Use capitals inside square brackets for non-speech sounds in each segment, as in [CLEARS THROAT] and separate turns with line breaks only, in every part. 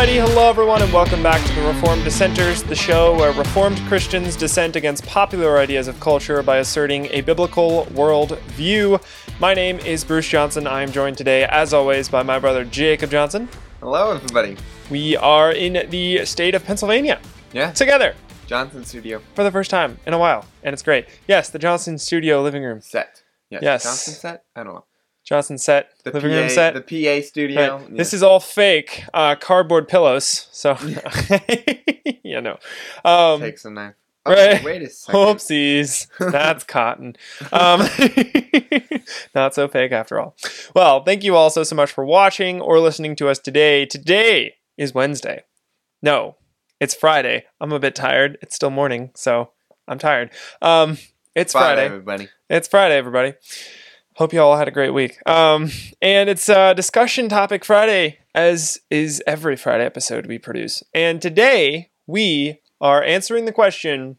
Alrighty, hello everyone, and welcome back to the Reformed Dissenters, the show where Reformed Christians dissent against popular ideas of culture by asserting a biblical world view. My name is Bruce Johnson. I am joined today, as always, by my brother Jacob Johnson.
Hello, everybody.
We are in the state of Pennsylvania
Yeah,
together
Johnson Studio
for the first time in a while, and it's great. Yes, the Johnson Studio living room.
set. Yes.
Yes.
Johnson set. I don't know.
Johnson set,
The
living
PA,
room set.
The PA studio.
Right. This is all fake, uh, cardboard pillows. So, [LAUGHS] [LAUGHS] yeah, no. Um,
Take some knife.
right.
Wait a second.
Whoopsies. That's cotton. Um, [LAUGHS] not so fake after all. Well, thank you all so, so much for watching or listening to us today. Today is Wednesday. No, it's Friday. I'm a bit tired. It's still morning, so I'm tired. Um, it's
Bye,
Friday.
everybody.
It's Friday, everybody. Hope you all had a great week. Um, and it's uh, discussion topic Friday, as is every Friday episode we produce. And today we are answering the question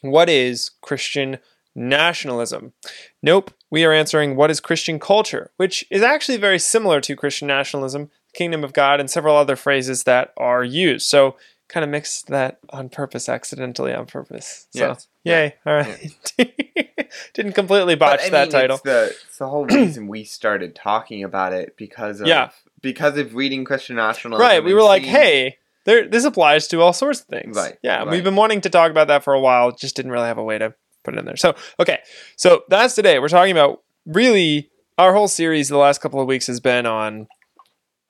what is Christian nationalism? Nope, we are answering what is Christian culture, which is actually very similar to Christian nationalism, the kingdom of God, and several other phrases that are used. So, kind of mixed that on purpose, accidentally on purpose. So,
Yes.
yay. All right. [LAUGHS] [LAUGHS] Didn't completely botch
But, I
that title.
It's the, it's the whole reason we started talking about it because of
Yeah.
because of reading Christian nationalism.
Right. We were like,
seeing-
hey, there, this applies to all sorts of things.
Right,
Yeah. and We've been wanting to talk about that for a while. Just didn't really have a way to put it in there. So, okay. So that's today. We're talking about really our whole series the last couple of weeks has been on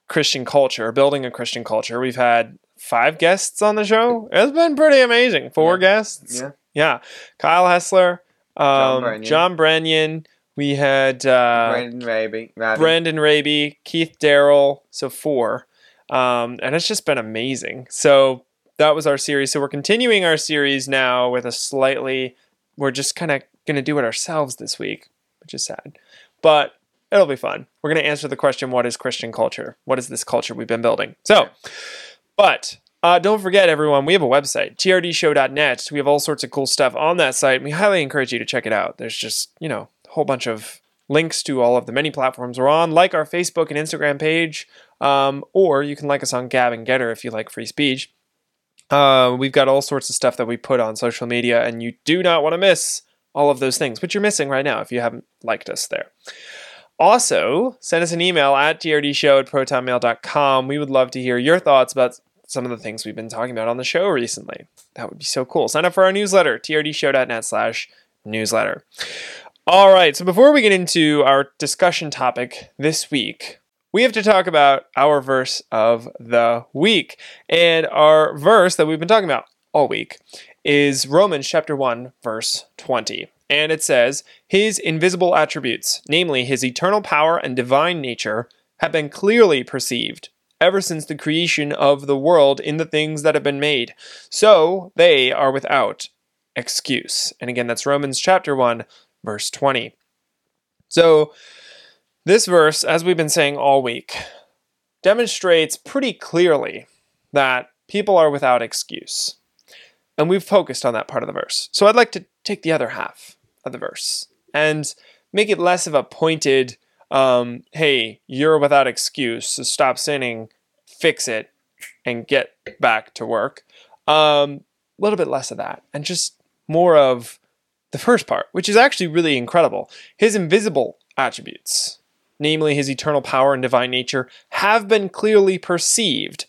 Christian culture, building a Christian culture. We've had five guests on the show. It's been pretty amazing. Four
Yeah.
guests.
Yeah.
Yeah. Kyle Hessler, um,
Brennan.
John Brennan. We had uh,
Brandon Raby. Raby.
Brendan Raby, Keith Darrell, so four. Um, and it's just been amazing. So that was our series. So we're continuing our series now with a slightly, we're just kind of going to do it ourselves this week, which is sad. But it'll be fun. We're going to answer the question what is Christian culture? What is this culture we've been building? So, but uh, don't forget, everyone, we have a website, trdshow.net. We have all sorts of cool stuff on that site. We highly encourage you to check it out. There's just, you know, a whole bunch of links to all of the many platforms we're on, like our Facebook and Instagram page, um, or you can like us on Gab and Gettr if you like free speech. Uh, we've got all sorts of stuff that we put on social media, and you do not want to miss all of those things, which you're missing right now if you haven't liked us there. Also, send us an email at trdshow at protonmail.com. We would love to hear your thoughts about some of the things we've been talking about on the show recently. That would be so cool. Sign up for our newsletter, trdshow.net slash newsletter. All right, so before we get into our discussion topic this week, we have to talk about our verse of the week. And our verse that we've been talking about all week is Romans chapter 1, verse 20. And it says, His invisible attributes, namely his eternal power and divine nature, have been clearly perceived ever since the creation of the world in the things that have been made. So they are without excuse. And again, that's Romans chapter 1, verse 20. So, this verse, as we've been saying all week, demonstrates pretty clearly that people are without excuse. And we've focused on that part of the verse. So, I'd like to take the other half of the verse and make it less of a pointed, um, hey, you're without excuse, so stop sinning, fix it, and get back to work. Um, a little bit less of that, and just more of the first part, which is actually really incredible. His invisible attributes, namely his eternal power and divine nature, have been clearly perceived.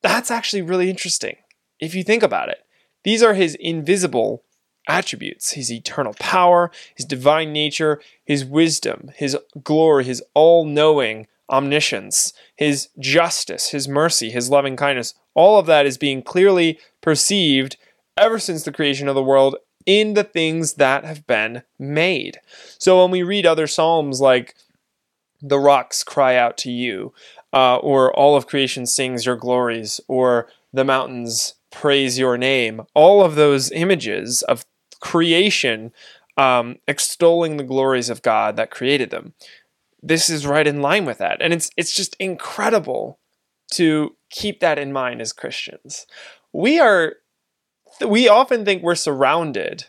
That's actually really interesting if you think about it. These are his invisible attributes his eternal power, his divine nature, his wisdom, his glory, his all knowing omniscience, his justice, his mercy, his loving kindness. All of that is being clearly perceived ever since the creation of the world in the things that have been made. So when we read other Psalms like, the rocks cry out to you, uh, or all of creation sings your glories, or the mountains praise your name, all of those images of creation um, extolling the glories of God that created them. This is right in line with that. And it's it's just incredible to keep that in mind as Christians. We are we often think we're surrounded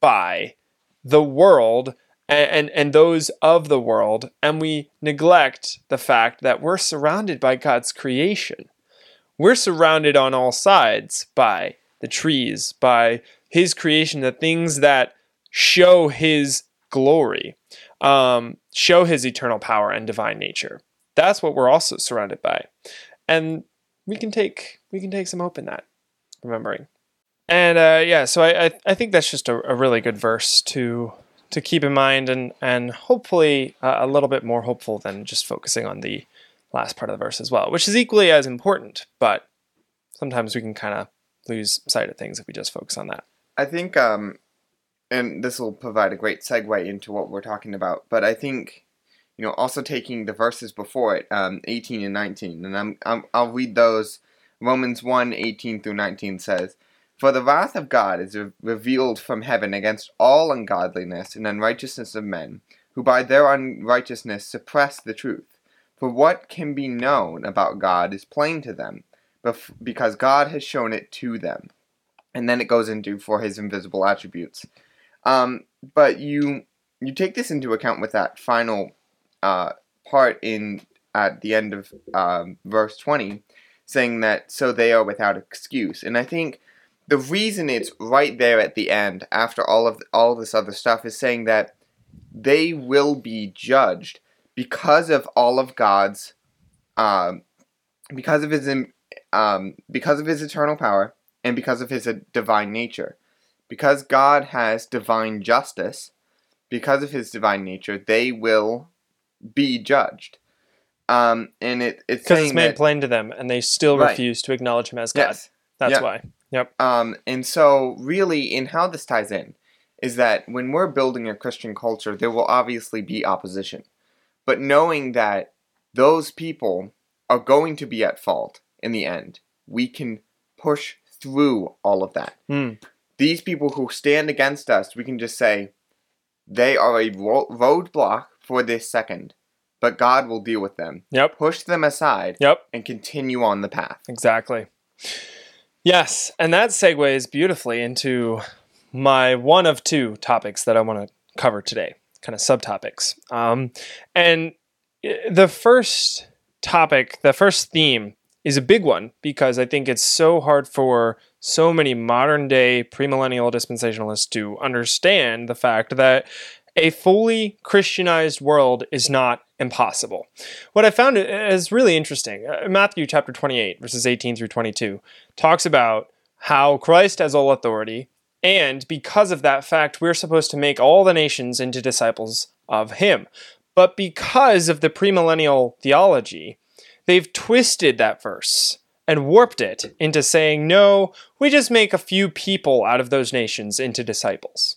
by the world and, and and those of the world, and we neglect the fact that we're surrounded by God's creation. We're surrounded on all sides by the trees, by His creation, the things that show His glory, um, show His eternal power and divine nature. That's what we're also surrounded by, and we can take we can take some hope in that, remembering. And uh, yeah, so I, I, I think that's just a, a, really good verse to to keep in mind, and and hopefully uh, a little bit more hopeful than just focusing on the last part of the verse as well, which is equally as important. But sometimes we can kind of lose sight of things if we just focus on that.
I think, um, and this will provide a great segue into what we're talking about. But I think, you know, also taking the verses before it, um, 18 and 19, and I'm, I'm I'll read those. Romans 1, 18 through 19 says, For the wrath of God is re- revealed from heaven against all ungodliness and unrighteousness of men, who by their unrighteousness suppress the truth. For what can be known about God is plain to them, because God has shown it to them. And then it goes into for his invisible attributes. Um, but you you take this into account with that final uh, part in at the end of um, verse 20 saying that so they are without excuse and i think the reason it's right there at the end after all of all this other stuff is saying that they will be judged because of all of god's um, because of his um, because of his eternal power and because of his divine nature. Because God has divine justice, because of his divine nature, they will be judged. Um, and it, it's
because it's made that, plain to them, and they still right. refuse to acknowledge him as God. Yes. That's yep. why. Yep.
Um, and so, really, in how this ties in, is that when we're building a Christian culture, there will obviously be opposition. But knowing that those people are going to be at fault, in the end. We can push through all of that.
Mm.
These people who stand against us, we can just say, they are a ro- roadblock for this second, but God will deal with them.
Yep.
Push them aside.
Yep.
And continue on the path.
Exactly. Yes, and that segues beautifully into my one of two topics that I want to cover today, kind of subtopics. Um, and eh, the first topic, the first theme is a big one because I think it's so hard for so many modern day premillennial dispensationalists to understand the fact that a fully Christianized world is not impossible. What I found is really interesting. Uh, Matthew chapter 28, verses 18 through 22, talks about how Christ has all authority, and because of that fact, we're supposed to make all the nations into disciples of Him. But because of the premillennial theology, they've twisted that verse and warped it into saying, no, we just make a few people out of those nations into disciples.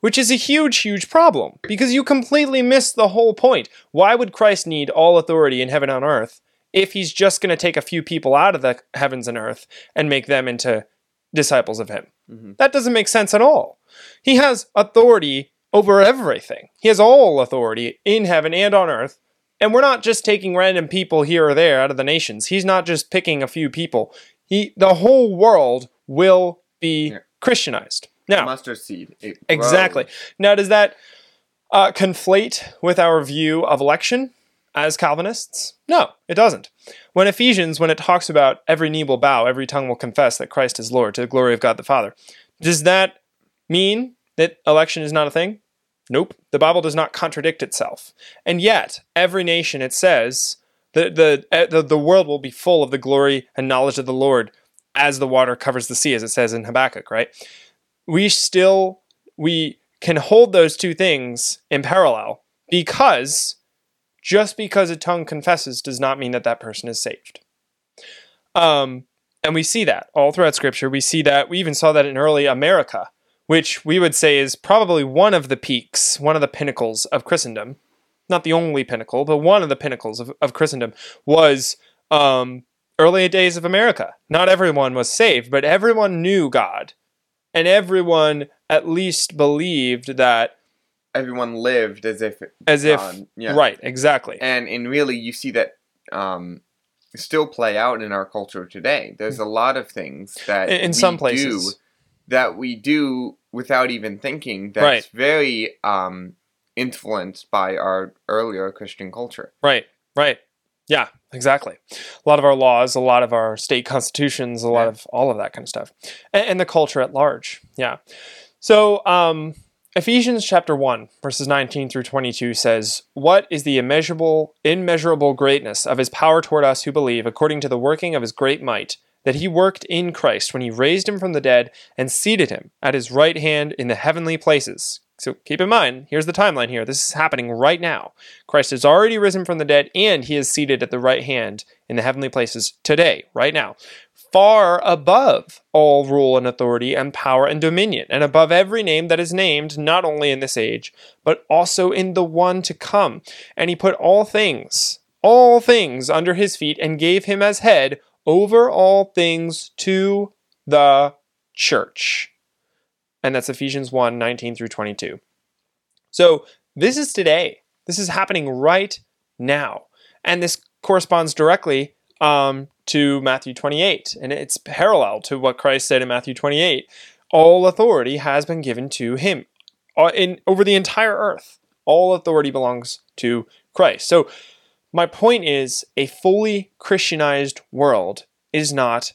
Which is a huge, huge problem because you completely miss the whole point. Why would Christ need all authority in heaven and earth if he's just going to take a few people out of the heavens and earth and make them into disciples of him? Mm-hmm. That doesn't make sense at all. He has authority over everything, he has all authority in heaven and on earth and we're not just taking random people here or there out of the nations. He's not just picking a few people. He the whole world will be yeah. Christianized. Now,
mustard seed.
exactly. Now, does that uh, conflate with our view of election as Calvinists? No, it doesn't. When Ephesians, when it talks about every knee will bow, every tongue will confess that Christ is Lord to the glory of God the Father, does that mean that election is not a thing? Nope. The Bible does not contradict itself. And yet, every nation, it says, the, the, eh, the, the world will be full of the glory and knowledge of the Lord as the water covers the sea, as it says in Habakkuk, right? We still, we can hold those two things in parallel because just because a tongue confesses does not mean that that person is saved. Um, and we see that all throughout Scripture. We see that, we even saw that in early America which we would say is probably one of the peaks, one of the pinnacles of Christendom. Not the only pinnacle, but one of the pinnacles of, of Christendom was um, early days of America. Not everyone was saved, but everyone knew God. And everyone at least believed that
everyone lived as if
as if yeah. right exactly
and and really you see that um, still play out in our culture today there's a lot of things that
in, in some places
that we do without even thinking that's right. very um, influenced by our earlier Christian culture.
Right, right. Yeah, exactly. A lot of our laws, a lot of our state constitutions, a lot
Yeah.
of all of that kind of stuff, and, and the culture at large. Yeah. So, um, Ephesians chapter 1, verses 19 through 22 says, What is the immeasurable, immeasurable greatness of his power toward us who believe, according to the working of his great might, that he worked in Christ when he raised him from the dead and seated him at his right hand in the heavenly places? So keep in mind, here's the timeline here. This is happening right now. Christ has already risen from the dead and he is seated at the right hand in the heavenly places today, right now, far above all rule and authority and power and dominion, and above every name that is named, not only in this age, but also in the one to come. And he put all things, all things under his feet and gave him as head over all things to the church. And that's Ephesians 1 19 through 22. So this is today. This is happening right now. And this corresponds directly um, to Matthew 28. And it's parallel to what Christ said in Matthew 28. All authority has been given to him uh, in over the entire earth. All authority belongs to Christ. So my point is a fully Christianized world is not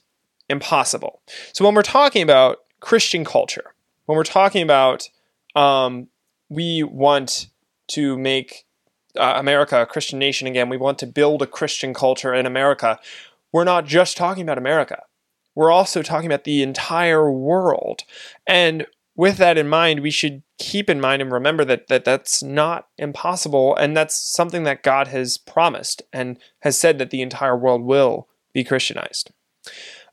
impossible. So when we're talking about Christian culture, when we're talking about um, we want to make uh, America a Christian nation again, we want to build a Christian culture in America, we're not just talking about America. We're also talking about the entire world. And with that in mind, we should keep in mind and remember that, that that's not impossible. And that's something that God has promised and has said that the entire world will be Christianized.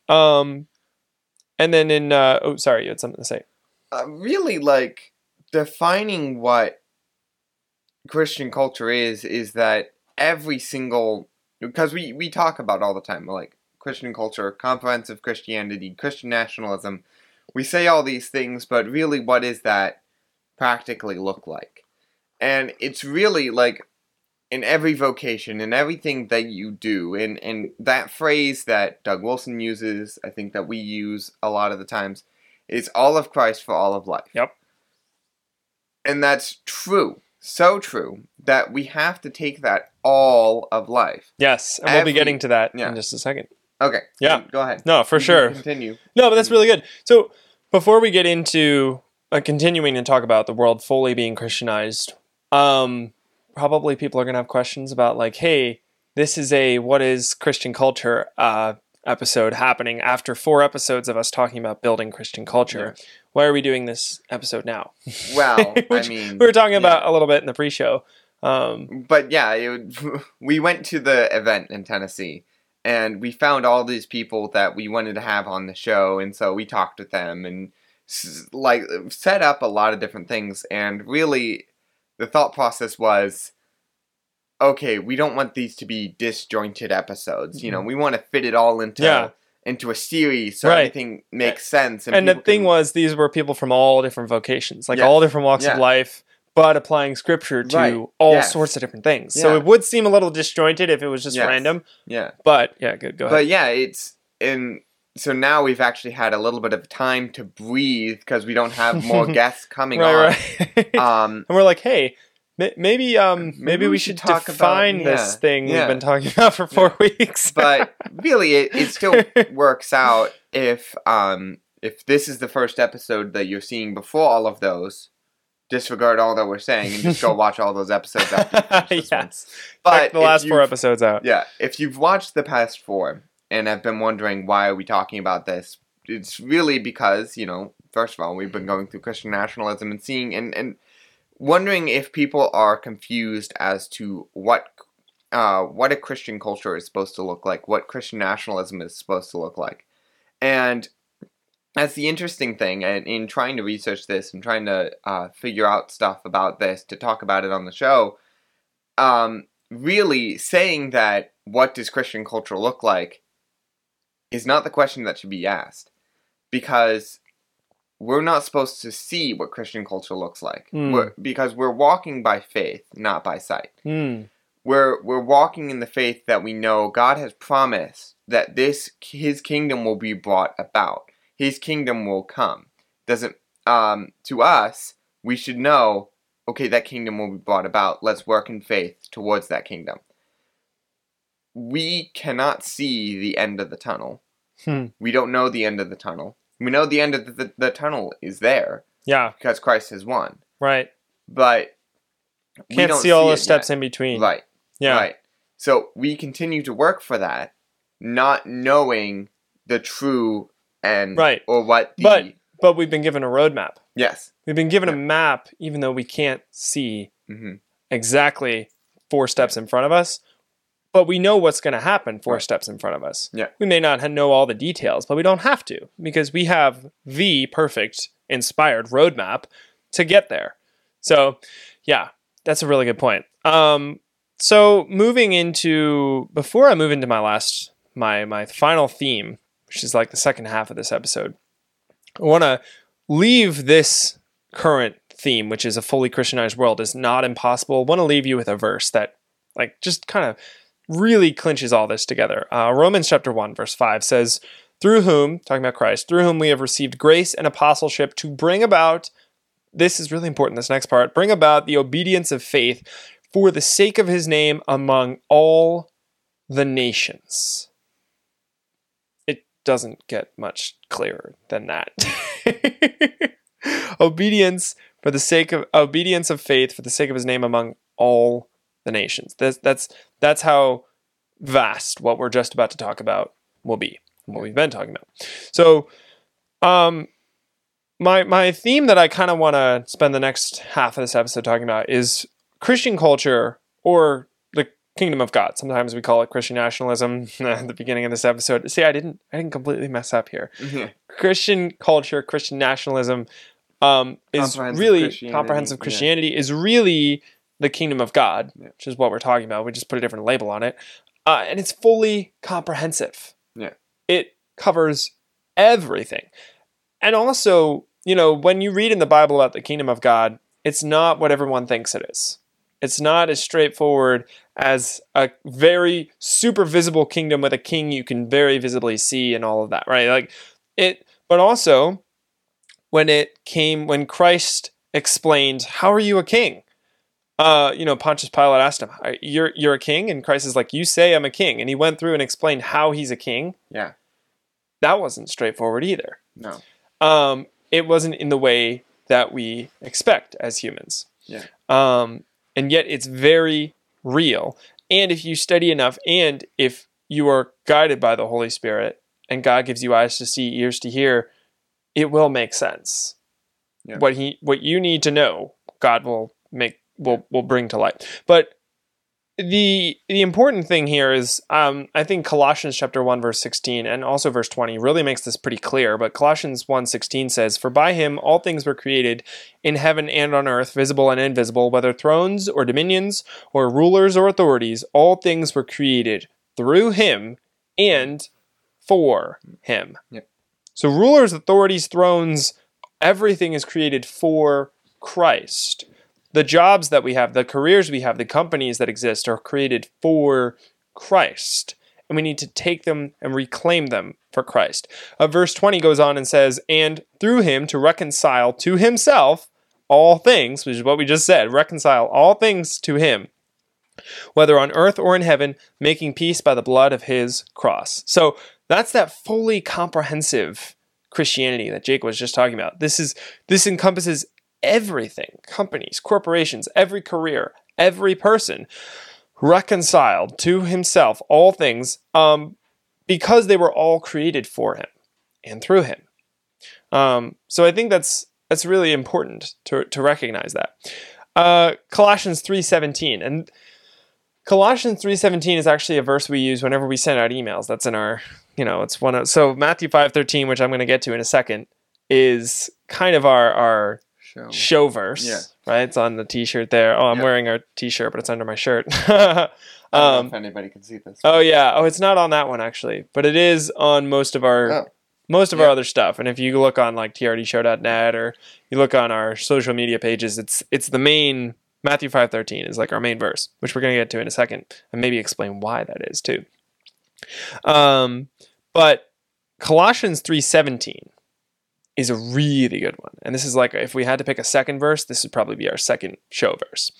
Um, and then in, uh, oh, sorry, you had something to say.
Uh, really, like defining what Christian culture is is that every single because we we talk about all the time like Christian culture, comprehensive Christianity, Christian nationalism. We say all these things, but really, what does that practically look like? And it's really like in every vocation, in everything that you do, and and that phrase that Doug Wilson uses, I think that we use a lot of the times, is all of Christ for all of life.
Yep.
And that's true, so true that we have to take that all of life.
Yes, and we'll be getting to that
yeah.
in just a second.
Okay.
Yeah.
Go ahead.
No, for sure.
Continue.
No, but that's really good. So before we get into uh, continuing to talk about the world fully being Christianized, um, probably people are gonna have questions about like, hey, this is a what is Christian culture uh, episode happening after four episodes of us talking about building Christian culture. Why are we doing this episode now?
Well, [LAUGHS] I mean,
we were talking
yeah.
about a little bit in the pre-show. Um,
but yeah, it [LAUGHS] we went to the event in Tennessee, and we found all these people that we wanted to have on the show, and so we talked with them and like set up a lot of different things. And really, the thought process was, okay, we don't want these to be disjointed episodes. You know, we want to fit it all into
Mm-hmm. Yeah.
into a series so
Right.
everything makes sense.
and the thing
can-
was, these were people from all different vocations, like
Yes.
all different walks
Yeah.
of life, but applying scripture to
Right.
all
Yes.
sorts of different things. So it would seem a little disjointed if it was just
Yes.
random.
yeah.
But yeah, good. Go ahead.
But yeah, it's and so now we've actually had a little bit of time to breathe because we don't have more [LAUGHS] guests coming on.
right, right. [LAUGHS]
Um,
and we're like, hey, ma- maybe, um, maybe, we, should,
talk about-
define this
yeah,
thing
yeah.
we've been talking [LAUGHS] about for four weeks.
but really, it, it still works out if um if this is the first episode that you're seeing before all of those. Disregard all that we're saying and just go watch all those episodes after you finish this [LAUGHS] one.
yes,
But
Check the last four episodes out.
Yeah, if you've watched the past four and have been wondering why are we talking about this, it's really because you know, first of all, we've been going through Christian nationalism and seeing and and wondering if people are confused as to what uh, what a Christian culture is supposed to look like, what Christian nationalism is supposed to look like, and that's the interesting thing. And in trying to research this and trying to uh, figure out stuff about this to talk about it on the show, um, really saying that what does Christian culture look like is not the question that should be asked because we're not supposed to see what Christian culture looks like
Hmm.
we're, because we're walking by faith, not by sight.
Hmm.
We're we're walking in the faith that we know God has promised that this His kingdom will be brought about. His kingdom will come. Doesn't um to us we should know okay, that kingdom will be brought about. Let's work in faith towards that kingdom. We cannot see the end of the tunnel.
Hmm.
We don't know the end of the tunnel. We know the end of the, the, the tunnel is there
Yeah,
because Christ has won.
right.
But we
Can't see all
it
the steps
yet.
in between.
Right.
Yeah.
Right. So we continue to work for that, not knowing the true end
Right.
or what the
But but we've been given a roadmap.
yes.
We've been given a map, even though we can't see
hmm
exactly four steps in front of us. But we know what's going to happen four
Right.
steps in front of us.
Yeah.
We may not know all the details, but we don't have to because we have the perfect inspired roadmap to get there. So, yeah, that's a really good point. Um, so moving into before I move into my last my my final theme, which is like the second half of this episode, I want to leave this current theme, which is a fully Christianized world, is not impossible. I want to leave you with a verse that, like, just kind of really clinches all this together. Uh, Romans chapter 1, verse 5 says, Through whom, talking about Christ, through whom we have received grace and apostleship to bring about, this is really important, this next part, bring about the obedience of faith for the sake of his name among all the nations. Doesn't get much clearer than that. [LAUGHS] obedience for the sake of obedience of faith for the sake of his name among all the nations. That's that's that's how vast what we're just about to talk about will be. What we've been talking about. So, um, my my theme that I kind of want to spend the next half of this episode talking about is Christian culture or kingdom of God. Sometimes we call it Christian nationalism. [LAUGHS] At the beginning of this episode, see, I didn't I didn't completely mess up here.
Mhm.
Christian culture, Christian nationalism, um, is
Comprehensive
really
Christianity,
comprehensive
yeah.
Christianity is really the kingdom of God,
Yeah.
which is what we're talking about. We just put a different label on it, uh, and it's fully comprehensive.
Yeah.
it covers everything, and also, you know, when you read in the Bible about the kingdom of God, it's not what everyone thinks it is. It's not as straightforward as a very super visible kingdom with a king you can very visibly see and all of that, right? Like it, but also when it came, when Christ explained, How are you a king? Uh, you know, Pontius Pilate asked him, You're, you're a king? And Christ is like, You say I'm a king. And he went through and explained how he's a king.
Yeah.
That wasn't straightforward either
No.
um, it wasn't in the way that we expect as humans.
Yeah.
Um, and yet it's very real. And if you study enough, and if you are guided by the Holy Spirit, and God gives you eyes to see, ears to hear, it will make sense.
Yeah.
What he, what you need to know, God will make will will bring to light. But the the important thing here is um, I think Colossians chapter 1 verse 16 and also verse 20 really makes this pretty clear but Colossians 1:16 says for by him all things were created in heaven and on earth visible and invisible whether thrones or dominions or rulers or authorities all things were created through him and for him.
Yep.
So rulers, authorities, thrones, everything is created for Christ the jobs that we have, the careers we have, the companies that exist are created for Christ. And we need to take them and reclaim them for Christ. Uh, verse 20 goes on and says, And through him to reconcile to himself all things, which is what we just said, reconcile all things to him, whether on earth or in heaven, making peace by the blood of his cross. So that's that fully comprehensive Christianity that Jake was just talking about. This is this encompasses everything companies, corporations, every career, every person reconciled to himself all things um, because they were all created for him and through him. Um, so I think that's that's really important to, to recognize that. Uh, Colossians 3.17 and Colossians 3.17 is actually a verse we use whenever we send out emails. That's in our, you know, it's one of, so Matthew 5.13, which I'm going to get to in a second, is kind of our, our
Show.
verse.
Yeah.
Right? It's on the t-shirt there. Oh, I'm
Yeah.
wearing our t-shirt, but it's under my shirt. [LAUGHS]
I don't know
um,
if anybody can see this.
oh yeah. Oh, it's not on that one actually, but it is on most of our
Oh.
most of our other stuff. And if you look on like trdshow.net or you look on our social media pages, it's it's the main Matthew 5:13 is like our main verse, which we're going to get to in a second and maybe explain why that is too. Um but Colossians 3:17 is a really good one. And this is like if we had to pick a second verse, this would probably be our second show verse.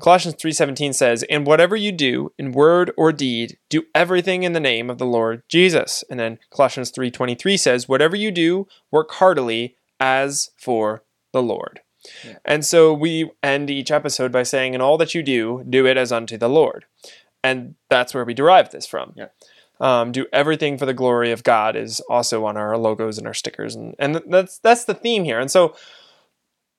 Colossians 3:17 says, "And whatever you do in word or deed, do everything in the name of the Lord Jesus." And then Colossians 3:23 says, "Whatever you do, work heartily as for the Lord."
Yeah.
And so we end each episode by saying, "In all that you do, do it as unto the Lord." And that's where we derive this from.
Yeah
um, do everything for the glory of God is also on our logos and our stickers, and and that's that's the theme here. And so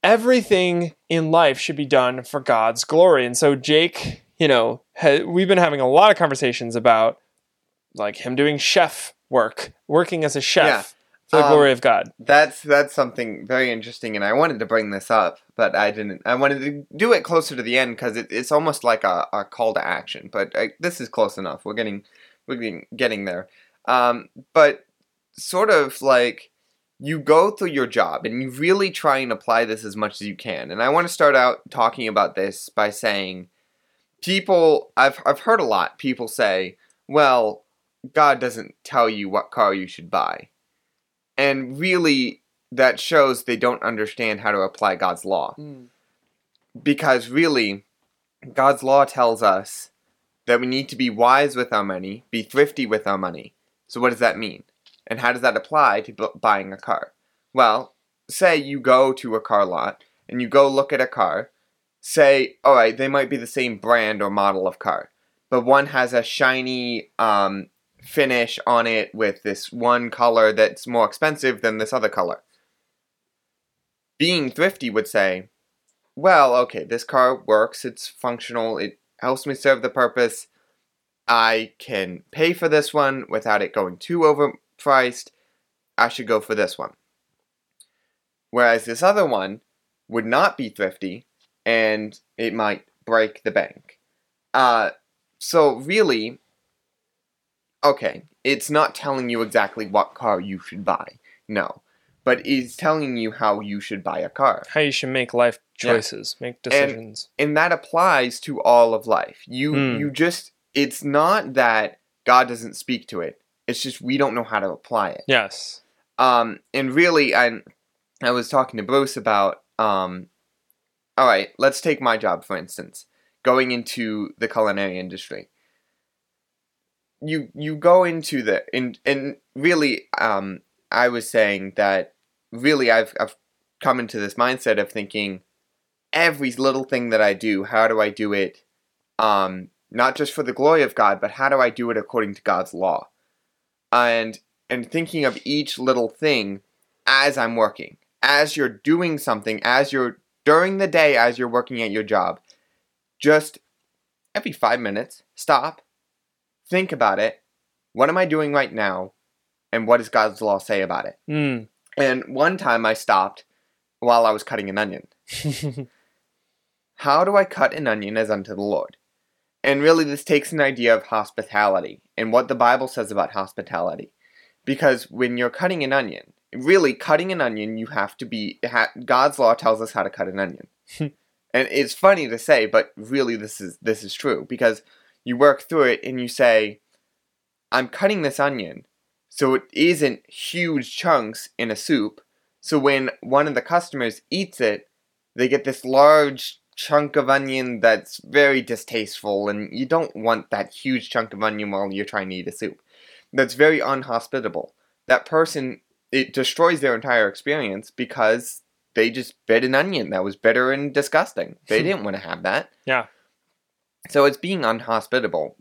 everything in life should be done for God's glory. And so Jake, you know, ha- we've been having a lot of conversations about like him doing chef work, working as a chef
Yeah.
for the
Um,
glory of God.
That's that's something very interesting, and I wanted to bring this up, but I didn't. I wanted to do it closer to the end because it, it's almost like a, a call to action. But I, this is close enough. We're getting we're getting, getting there. Um, but sort of like you go through your job and you really try and apply this as much as you can. And I want to start out talking about this by saying people I've I've heard a lot people say, "Well, God doesn't tell you what car you should buy." And really that shows they don't understand how to apply God's law. Because really God's law tells us that we need to be wise with our money, be thrifty with our money. So what does that mean? And how does that apply to bu- buying a car? Well, say you go to a car lot and you go look at a car. Say, all right, they might be the same brand or model of car, but one has a shiny um, finish on it with this one color that's more expensive than this other color. Being thrifty would say, well, okay, this car works, it's functional, it helps me serve the purpose. I can pay for this one without it going too overpriced. I should go for this one. Whereas this other one would not be thrifty and it might break the bank. Uh, so, really, okay, it's not telling you exactly what car you should buy. No. But it's telling you how you should buy a car.
How you should make life
Yeah.
choices, make decisions.
and that applies to all of life. You
Hmm.
you just it's not that God doesn't speak to it. It's just we don't know how to apply it.
yes.
Um and really I I was talking to Bruce about um all right, let's take my job for instance. Going into the culinary industry. You you go into the and and really um I was saying that really I've I've come into this mindset of thinking every little thing that I do, how do I do it um not just for the glory of God, but how do I do it according to God's law? And and thinking of each little thing as I'm working, as you're doing something, as you're during the day as you're working at your job, just every 5 minutes, stop, think about it. What am I doing right now? And what does God's law say about it?
Mm.
And one time I stopped while I was cutting an onion. [LAUGHS] How do I cut an onion as unto the Lord? And really, this takes an idea of hospitality and what the Bible says about hospitality. Because when you're cutting an onion, really cutting an onion, you have to be. God's law tells us how to cut an onion, hmm. [LAUGHS] and it's funny to say, but really, this is this is true because you work through it and you say, "I'm cutting this onion, so it isn't huge chunks in a soup. So when one of the customers eats it, they get this large chunk of onion that's very distasteful, and you don't want that huge chunk of onion while you're trying to eat a soup. That's very unhospitable. That person, it destroys their entire experience because they just bit an onion that was bitter and disgusting. They hmm. didn't want to have that.
Yeah.
So it's being unhospitable.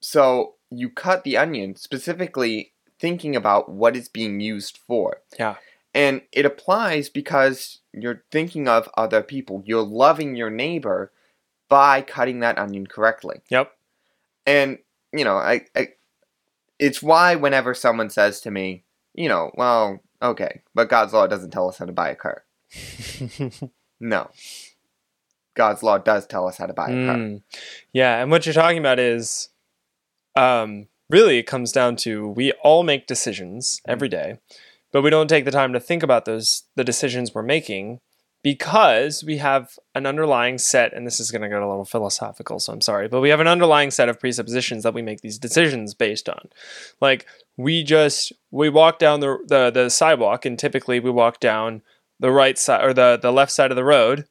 So you cut the onion specifically thinking about what it's being used for.
Yeah.
And it applies because you're thinking of other people. You're loving your neighbor by cutting that onion correctly.
Yep.
And, you know, I, I it's why whenever someone says to me, you know, well, okay, but God's law doesn't tell us how to buy a car. [LAUGHS] No. God's law does tell us how to buy a car.
Mm. Yeah, and what you're talking about is um, really it comes down to we all make decisions every day, but we don't take the time to think about those the decisions we're making because we have an underlying set, and this is going to get a little philosophical, so I'm sorry, but we have an underlying set of presuppositions that we make these decisions based on. Like we just we walk down the the, the sidewalk, and typically we walk down the right side or the the left side of the road,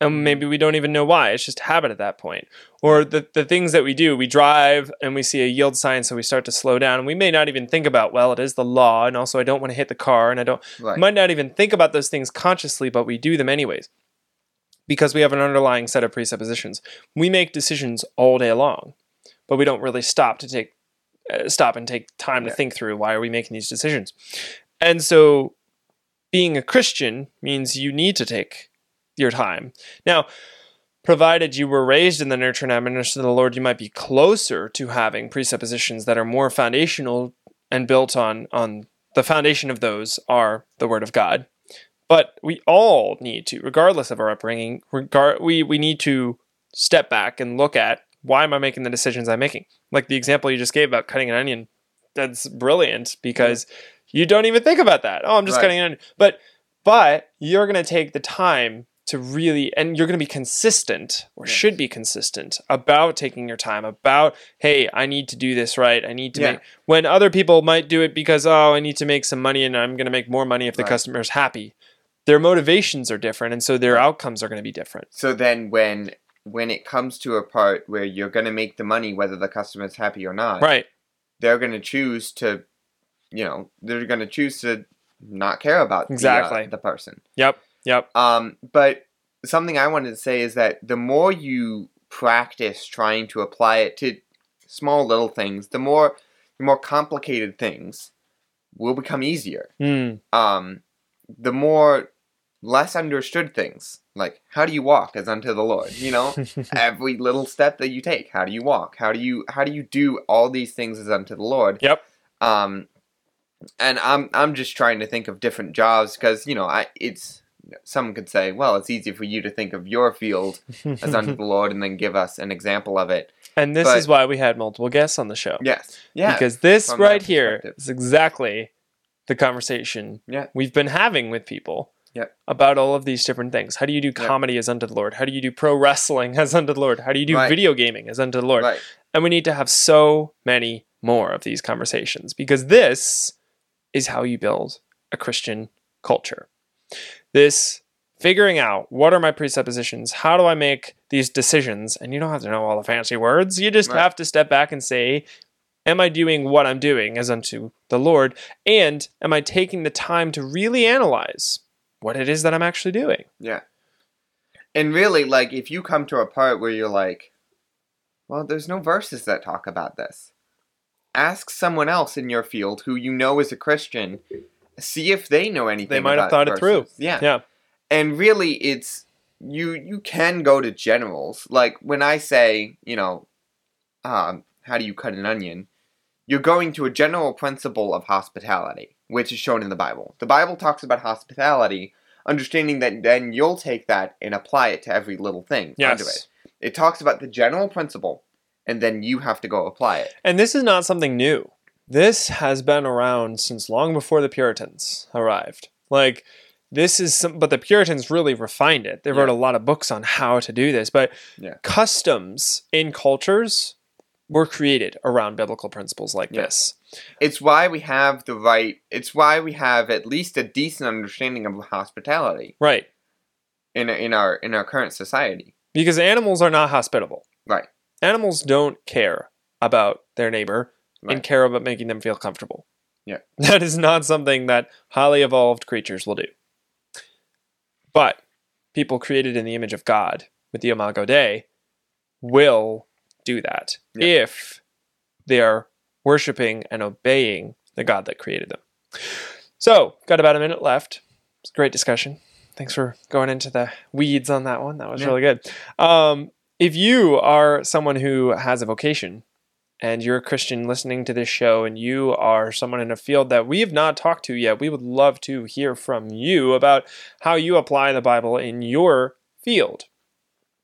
and maybe we don't even know why. It's just habit at that point. Or the the things that we do, we drive and we see a yield sign, so we start to slow down, and we may not even think about well, it is the law, and also I don't want to hit the car, and I don't
Right.
might not even think about those things consciously, but we do them anyways because we have an underlying set of presuppositions. We make decisions all day long, but we don't really stop to take uh, stop and take time
Yeah.
to think through why are we making these decisions. And so, being a Christian means you need to take your time. Now, provided you were raised in the nurture and admonition of the Lord, you might be closer to having presuppositions that are more foundational and built on on the foundation of those are the Word of God. But we all need to, regardless of our upbringing, regard we we need to step back and look at why am I making the decisions I'm making? Like the example you just gave about cutting an onion, that's brilliant because you don't even think about that. Oh, I'm just
Right.
cutting an onion. But but you're going to take the time to really and you're going to be consistent or
Yes.
should be consistent about taking your time about hey i need to do this right i need to
Yeah.
make when other people might do it because oh i need to make some money and i'm going to make more money if the
Right.
customer's happy their motivations are different and so their outcomes are going to be different
So then when when it comes to a part where you're going to make the money whether the customer's happy or not,
right
they're going to choose to you know, they're going to choose to not care about the, uh,
Exactly.
the person.
yep yep
Um, but something I wanted to say is that the more you practice trying to apply it to small little things, the more the more complicated things will become easier.
Hmm.
Um, the more less understood things, like how do you walk as unto the Lord, you know? [LAUGHS] Every little step that you take, how do you walk? How do you how do you do all these things as unto the Lord?
Yep.
Um, and I'm I'm just trying to think of different jobs because you know I it's some could say well it's easy for you to think of your field as [LAUGHS] unto the Lord and then give us an example of it.
and this
but-
is why we had multiple guests on the show
Yes. Yeah.
because this right here is exactly the conversation
Yeah.
we've been having with people
Yep.
about all of these different things. How do you do comedy as unto the Lord? How do you do pro wrestling [LAUGHS] as unto the Lord? How do you do
Right.
video gaming as unto the Lord?
Right.
And we need to have so many more of these conversations because this is how you build a Christian culture. This figuring out what are my presuppositions, how do I make these decisions, and you don't have to know all the fancy words. You just
Right.
have to step back and say, Am I doing what I'm doing as unto the Lord? And am I taking the time to really analyze what it is that I'm actually doing?
Yeah. And really, like, if you come to a part where you're like, well, there's no verses that talk about this, ask someone else in your field who you know is a Christian, see if they know anything.
They might have thought it through.
Yeah.
Yeah.
And really, it's you. You can go to generals. Like when I say, you know, um, how do you cut an onion? You're going to a general principle of hospitality, which is shown in the Bible. The Bible talks about hospitality, understanding that then you'll take that and apply it to every little thing under it.
Yes.
It talks about the general principle, and then you have to go apply it.
And this is not something new. This has been around since long before the Puritans arrived. Like, this is some, but the Puritans really refined it. They wrote a lot of books on how to do this. But
Yeah.
customs in cultures were created around biblical principles like
Yeah.
this.
It's why we have the right. It's why we have at least a decent understanding of hospitality
Right.
in in our in our current society.
Because animals are not hospitable.
Right.
Animals don't care about their neighbor and care about making them feel comfortable.
Yeah. [LAUGHS]
That is not something that highly evolved creatures will do. But people created in the image of God with the Imago Dei will do that
Yeah.
if they are worshiping and obeying the God that created them. So, got about a minute left. It's a great discussion. Thanks for going into the weeds on that one. That was
Yeah.
really good. Um, if you are someone who has a vocation and you're a Christian listening to this show and you are someone in a field that we have not talked to yet, we would love to hear from you about how you apply the Bible in your field.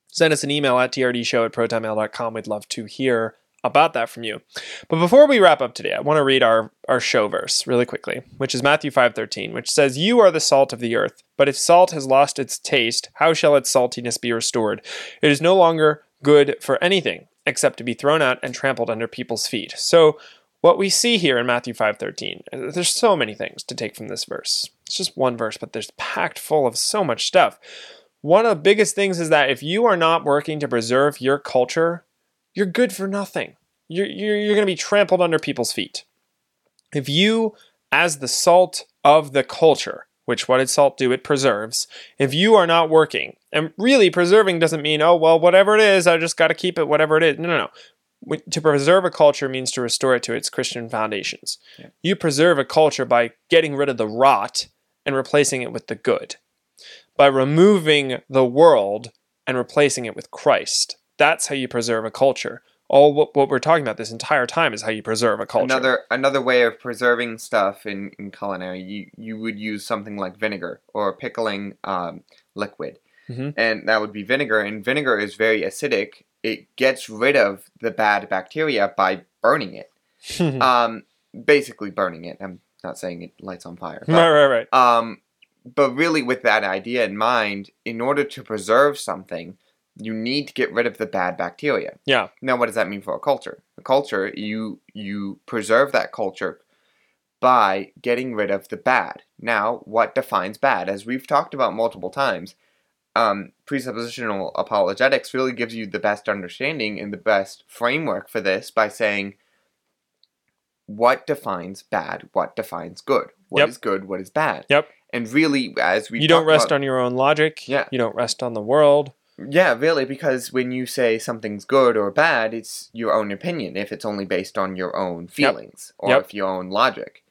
Send us an email at trdshow at protonmail.com. We'd love to hear about that from you. But before we wrap up today, I want to read our, our show verse really quickly, which is Matthew 5:13, which says, "You are the salt of the earth, but if salt has lost its taste, how shall its saltiness be restored? It is no longer good for anything except to be thrown out and trampled under people's feet." So, what we see here in Matthew 5:13, there's so many things to take from this verse. It's just one verse, but there's packed full of so much stuff. One of the biggest things is that if you are not working to preserve your culture, you're good for nothing. You're, you're, you're going to be trampled under people's feet. If you, as the salt of the culture, which what did salt do? It preserves. If you are not working, and really preserving doesn't mean, oh, well, whatever it is, I just got to keep it, whatever it is. No, no, no. To preserve a culture means to restore it to its Christian foundations. Yeah. You preserve a culture by getting rid of the rot and replacing it with the good, by removing the world and replacing it with Christ. That's how you preserve a culture. All what, what we're talking about this entire time is how you preserve a culture.
Another another way of preserving stuff in, in culinary, you, you would use something like vinegar or pickling um, liquid. Mm-hmm. And that would be vinegar. And vinegar is very acidic. It gets rid of the bad bacteria by burning it. [LAUGHS] um, basically burning it. I'm not saying it lights on fire.
But, right, right, right.
Um, but really, with that idea in mind, in order to preserve something, you need to get rid of the bad bacteria.
Yeah.
Now, what does that mean for a culture? A culture, you you preserve that culture by getting rid of the bad. Now, what defines bad? As we've talked about multiple times, um, presuppositional apologetics really gives you the best understanding and the best framework for this by saying what defines bad, what defines good, what yep. is good, what is bad.
Yep.
And really, as we
you don't rest about, on your own logic.
Yeah.
You don't rest on the world.
Yeah, really, because when you say something's good or bad, it's your own opinion if it's only based on your own feelings yep. or yep. if your own logic.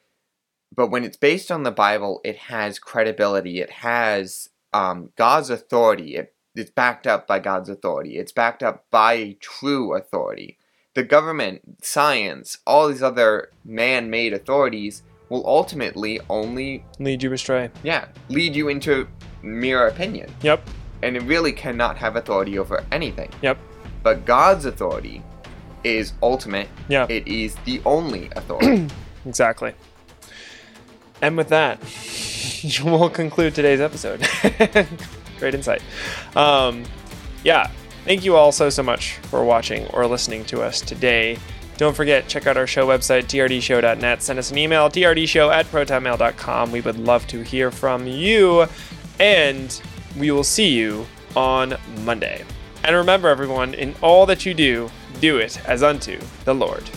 But when it's based on the Bible, it has credibility. It has um, God's authority. It, it's backed up by God's authority. It's backed up by true authority. The government, science, all these other man made authorities will ultimately only
lead you astray.
Yeah, lead you into mere opinion.
Yep
and it really cannot have authority over anything.
Yep.
But God's authority is ultimate.
Yeah.
It is the only authority. [CLEARS THROAT]
exactly. And with that, [LAUGHS] we'll conclude today's episode. [LAUGHS] Great insight. Um, yeah. Thank you all so, so much for watching or listening to us today. Don't forget, check out our show website, trdshow.net. Send us an email, trdshow at protonmail.com. We would love to hear from you. And we will see you on Monday. And remember, everyone, in all that you do, do it as unto the Lord.